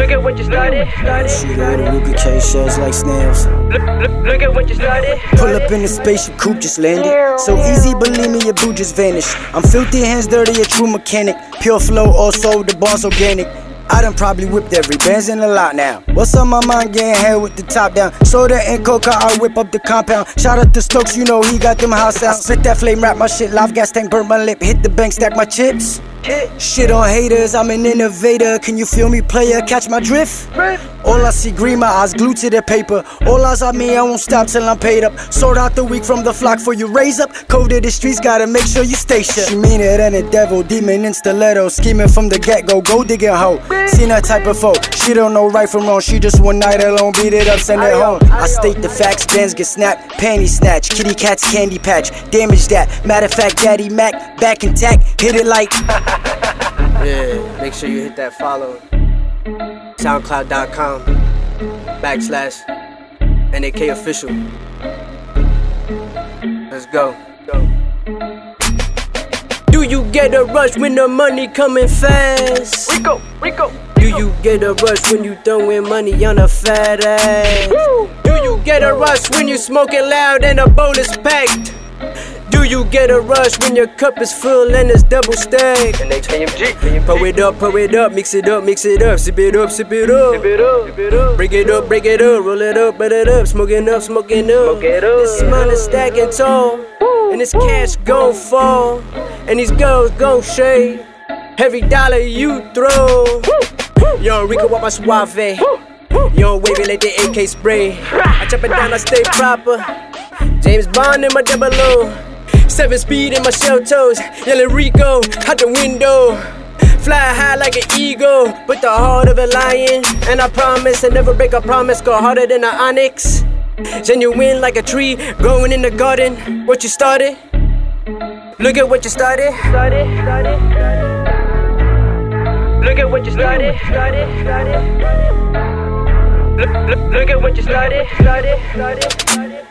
Look at what you started. Out the Ruger K shells like snails. Look, look, look at what you started. Pull up in the spaceship coupe, just landed. So easy, believe me, your boo just vanished. I'm filthy, hands dirty, a true mechanic. Pure flow, also the boss organic. I done probably whipped every Benz in the lot now. What's on my mind getting head with the top down? Soda and coca, I whip up the compound. Shout out to Stokes, you know he got them house out. Spit that flame, wrap my shit, live gas tank, burn my lip, hit the bank, stack my chips. Shit on haters, I'm an innovator. Can you feel me, player? Catch my drift? All I see green, my eyes glued to the paper. All eyes on me, I won't stop till I'm paid up. Sold out the week from the flock for you raise up. Code of the streets, gotta make sure you stay shut. She meaner than a devil, demon in stiletto. Scheming from the get go, go digging hoe. Seen that type of folk. She don't know right from wrong, she just one night alone. Beat it up, send it home. I state the facts, Benz get snapped, panty snatch. Kitty cat's candy patch, damage that. Matter of fact, Daddy Mac, back intact. Hit it like. Yeah, make sure you hit that follow. SoundCloud.com backslash NAK official. Let's go. go. Do you get a rush when the money coming fast? Rico, Rico. Do you get a rush when you throwing money on a fat ass? Do you get a rush when you smoking loud and a bowl is packed? Do you get a rush when your cup is full and it's double stacked? And they KMG. Pour it up, pour it up, mix it up, mix it up, sip it up, sip it up. Sip it up, sip it up. Break it up, break it up, roll it up, burn it up, smoking up, smoking up. Smoke it up. This money stacking tall, and this cash gon' fall, and these girls gon' shade. Every dollar you throw, Young Rico with my suave. Young wavy like the AK spray. I chop it down, I stay proper. James Bond in my double O. Seven speed in my shell toes. Yelling Rico out the window. Fly high like an eagle, with the heart of a lion. And I promise I never break a promise, go harder than an onyx. Genuine like a tree, growing in the garden. What you started? Look at what you started. Started, started, started. Look at what you started. Started, started. Look, look, look at what you started. Started, started, started.